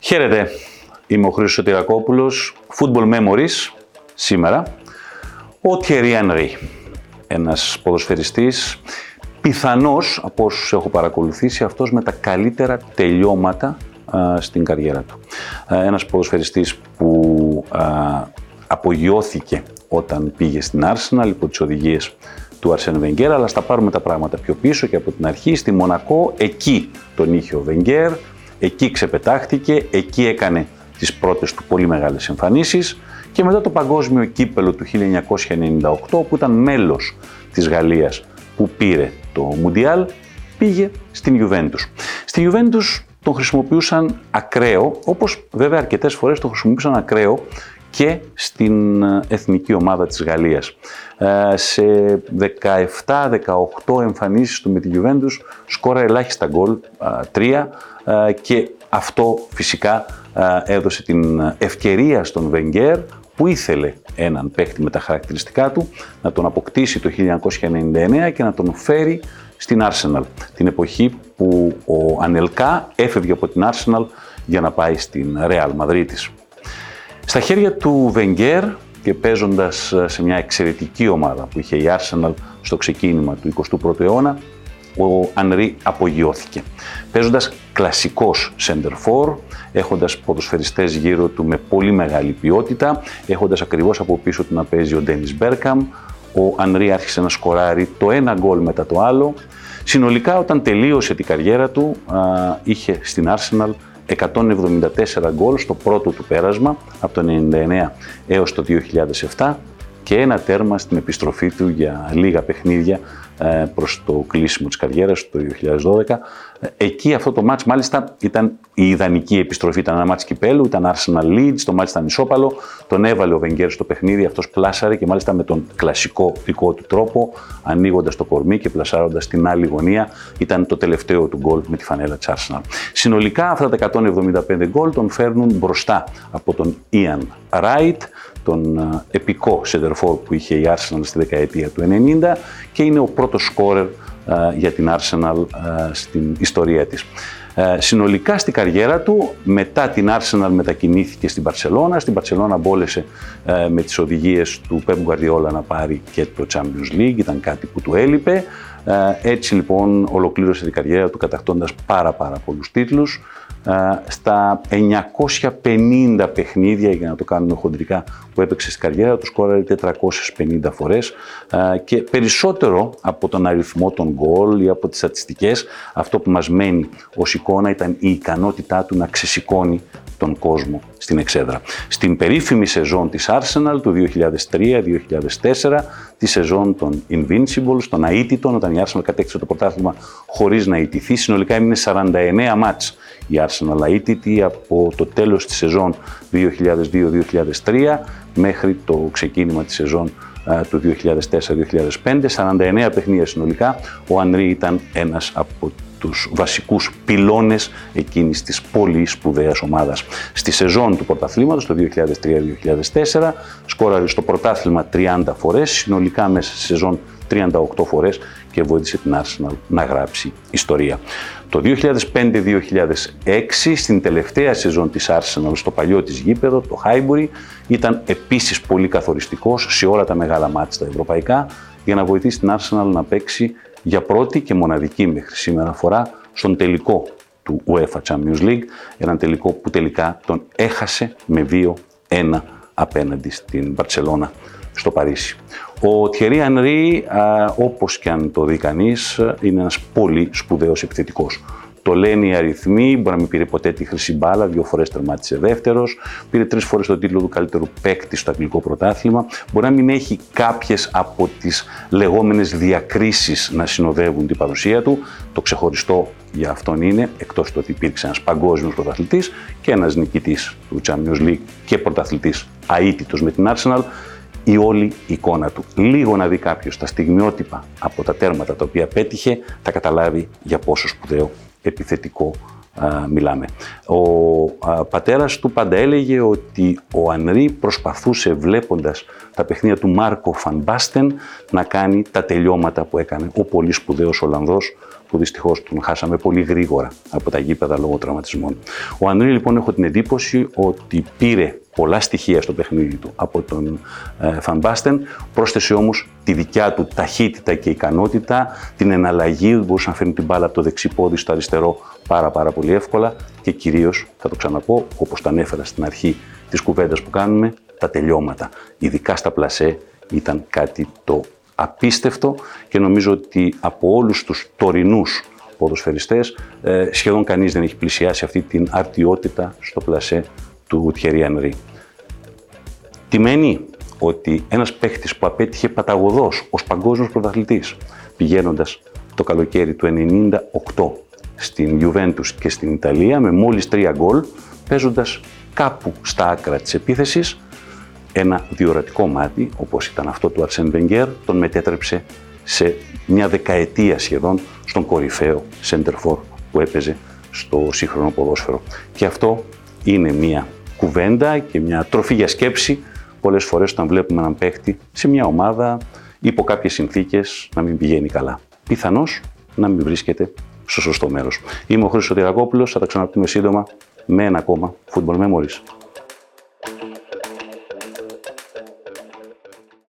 Χαίρετε, είμαι ο Χρήστος Σωτηρακόπουλος, Football Memories, σήμερα. Ο Thierry Henry, ένας ποδοσφαιριστής, πιθανώς, από όσους έχω παρακολουθήσει, αυτός με τα καλύτερα τελειώματα στην καριέρα του. ένας ποδοσφαιριστής που α, απογειώθηκε όταν πήγε στην Arsenal υπό τις οδηγίες του Αρσέν Βενγκέρ, αλλά στα πάρουμε τα πράγματα πιο πίσω και από την αρχή στη Μονακό, εκεί τον είχε ο Βενγκέρ, εκεί ξεπετάχτηκε, εκεί έκανε τις πρώτες του πολύ μεγάλες εμφανίσεις και μετά το παγκόσμιο κύπελο του 1998 που ήταν μέλος της Γαλλίας που πήρε το Μουντιάλ, πήγε στην Juventus. Στη Juventus τον χρησιμοποιούσαν ακραίο, όπως βέβαια αρκετές φορές τον χρησιμοποιούσαν ακραίο και στην ε, εθνική ομάδα της Γαλλίας. Ε, σε 17-18 εμφανίσεις του με τη Juventus σκόρα ελάχιστα γκολ, τρία, ε, και αυτό φυσικά έδωσε την ευκαιρία στον Βενγκέρ που ήθελε έναν παίχτη με τα χαρακτηριστικά του να τον αποκτήσει το 1999 και να τον φέρει στην Arsenal. Την εποχή που ο Ανελκά έφευγε από την Arsenal για να πάει στην Real Madrid στα χέρια του Βενγκέρ και παίζοντας ε, σε μια εξαιρετική ομάδα που είχε η Arsenal στο ξεκίνημα του 21ου αιώνα, ο Ανρί απογειώθηκε. Παίζοντας κλασικός center for, έχοντας ποδοσφαιριστές γύρω του με πολύ μεγάλη ποιότητα, έχοντας ακριβώς από πίσω του να παίζει ο Ντένις Μπέρκαμ, ο Ανρί άρχισε να σκοράρει το ένα γκολ μετά το άλλο. Συνολικά όταν τελείωσε την καριέρα του, είχε στην Arsenal 174 γκολ στο πρώτο του πέρασμα από το 1999 έως το 2007 και ένα τέρμα στην επιστροφή του για λίγα παιχνίδια ε, προς το κλείσιμο της καριέρας το 2012. Ε, εκεί αυτό το μάτς μάλιστα ήταν η ιδανική επιστροφή, ήταν ένα μάτς κυπέλου, ήταν Arsenal Leeds, το μάτς ήταν ισόπαλο, τον έβαλε ο Βενγκέρ στο παιχνίδι, αυτός πλάσαρε και μάλιστα με τον κλασικό δικό του τρόπο, ανοίγοντας το κορμί και πλασάροντας την άλλη γωνία, ήταν το τελευταίο του γκολ με τη φανέλα της Arsenal. Συνολικά αυτά τα 175 γκολ τον φέρνουν μπροστά από τον Ian Wright, τον ε, επικό σεντερφόρ που είχε η Arsenal στη δεκαετία του 90 και είναι ο πρώτος σκόρερ για την Arsenal στην ιστορία της. Συνολικά στη καριέρα του, μετά την Arsenal μετακινήθηκε στην Παρσελώνα. Στην Παρσελώνα μπόλεσε με τις οδηγίες του Pep Guardiola να πάρει και το Champions League, ήταν κάτι που του έλειπε. Έτσι λοιπόν ολοκλήρωσε την καριέρα του κατακτώντας πάρα πάρα πολλούς τίτλους. Ε, στα 950 παιχνίδια, για να το κάνουμε χοντρικά, που έπαιξε στην καριέρα του, σκόραρε 450 φορές ε, και περισσότερο από τον αριθμό των γκολ ή από τις στατιστικές, αυτό που μας μένει ως εικόνα ήταν η ικανότητά του να ξεσηκώνει τον κόσμο στην εξέδρα. Στην περίφημη σεζόν της Arsenal του 2003-2004, τη σεζόν των Invincibles, των αίτητων, όταν η Arsenal κατέκτησε το πρωτάθλημα χωρίς να ιτηθεί, συνολικά έμεινε 49 μάτς η Arsenal αίτητη από το τέλος της σεζόν 2002-2003 μέχρι το ξεκίνημα της σεζόν του 2004-2005, 49 παιχνίδια συνολικά. Ο Ανρί ήταν ένας από τους βασικούς πυλώνες εκείνης της πολύ σπουδαίας ομάδας. Στη σεζόν του πρωταθλήματος, το 2003-2004, σκόραρε στο πρωτάθλημα 30 φορές, συνολικά μέσα στη σεζόν 38 φορές και βοήθησε την Arsenal να γράψει ιστορία. Το 2005-2006, στην τελευταία σεζόν της Arsenal στο παλιό της γήπεδο, το Highbury, ήταν επίσης πολύ καθοριστικός σε όλα τα μεγάλα μάτια τα ευρωπαϊκά για να βοηθήσει την Arsenal να παίξει για πρώτη και μοναδική μέχρι σήμερα φορά στον τελικό του UEFA Champions League, έναν τελικό που τελικά τον έχασε με 2-1 απέναντι στην Μπαρτσελώνα στο Παρίσι. Ο Thierry Henry, όπως και αν το δει κανείς, είναι ένας πολύ σπουδαίος επιθετικός. Το λένε οι αριθμοί, μπορεί να μην πήρε ποτέ τη χρυσή μπάλα, δύο φορές τερμάτισε δεύτερος, πήρε τρεις φορές τον τίτλο του καλύτερου παίκτη στο αγγλικό πρωτάθλημα. Μπορεί να μην έχει κάποιες από τις λεγόμενες διακρίσεις να συνοδεύουν την παρουσία του. Το ξεχωριστό για αυτόν είναι, εκτός του ότι υπήρξε ένας παγκόσμιος πρωταθλητής και ένας νικητής του Champions League και πρωταθλητής αίτητος με την Arsenal, η όλη εικόνα του. Λίγο να δει κάποιος τα στιγμιότυπα από τα τέρματα τα οποία πέτυχε, θα καταλάβει για πόσο σπουδαίο επιθετικό μιλάμε. Ο α, πατέρας του πάντα έλεγε ότι ο Ανρί προσπαθούσε βλέποντας τα παιχνίδια του Μάρκο Φανμπάστεν να κάνει τα τελειώματα που έκανε ο πολύ σπουδαίος Ολλανδός που δυστυχώς τον χάσαμε πολύ γρήγορα από τα γήπεδα λόγω τραυματισμών. Ο Ανρί λοιπόν έχω την εντύπωση ότι πήρε πολλά στοιχεία στο παιχνίδι του από τον Φαν Μπάστεν, πρόσθεσε όμως τη δικιά του ταχύτητα και ικανότητα, την εναλλαγή, μπορούσε να φέρνει την μπάλα από το δεξί πόδι στο αριστερό πάρα πάρα πολύ εύκολα και κυρίως, θα το ξαναπώ, όπως τα ανέφερα στην αρχή της κουβέντας που κάνουμε, τα τελειώματα. Ειδικά στα πλασέ ήταν κάτι το απίστευτο και νομίζω ότι από όλους τους τωρινούς ποδοσφαιριστές ε, σχεδόν κανείς δεν έχει πλησιάσει αυτή την αρτιότητα στο πλασέ του Thierry Henry. Τι μένει ότι ένας παίχτης που απέτυχε παταγωδός ως παγκόσμιος πρωταθλητής πηγαίνοντας το καλοκαίρι του 98 στην Juventus και στην Ιταλία με μόλις τρία γκολ παίζοντας κάπου στα άκρα της επίθεσης ένα διορατικό μάτι, όπως ήταν αυτό του Αρσέν Βενγκέρ, τον μετέτρεψε σε μια δεκαετία σχεδόν στον κορυφαίο σέντερφορ που έπαιζε στο σύγχρονο ποδόσφαιρο. Και αυτό είναι μια κουβέντα και μια τροφή για σκέψη πολλές φορές όταν βλέπουμε έναν παίχτη σε μια ομάδα υπό κάποιες συνθήκες να μην πηγαίνει καλά. Πιθανώς να μην βρίσκεται στο σωστό μέρος. Είμαι ο Χρήστος Τυρακόπουλος, θα τα ξαναπούμε σύντομα με ένα ακόμα Football Memories.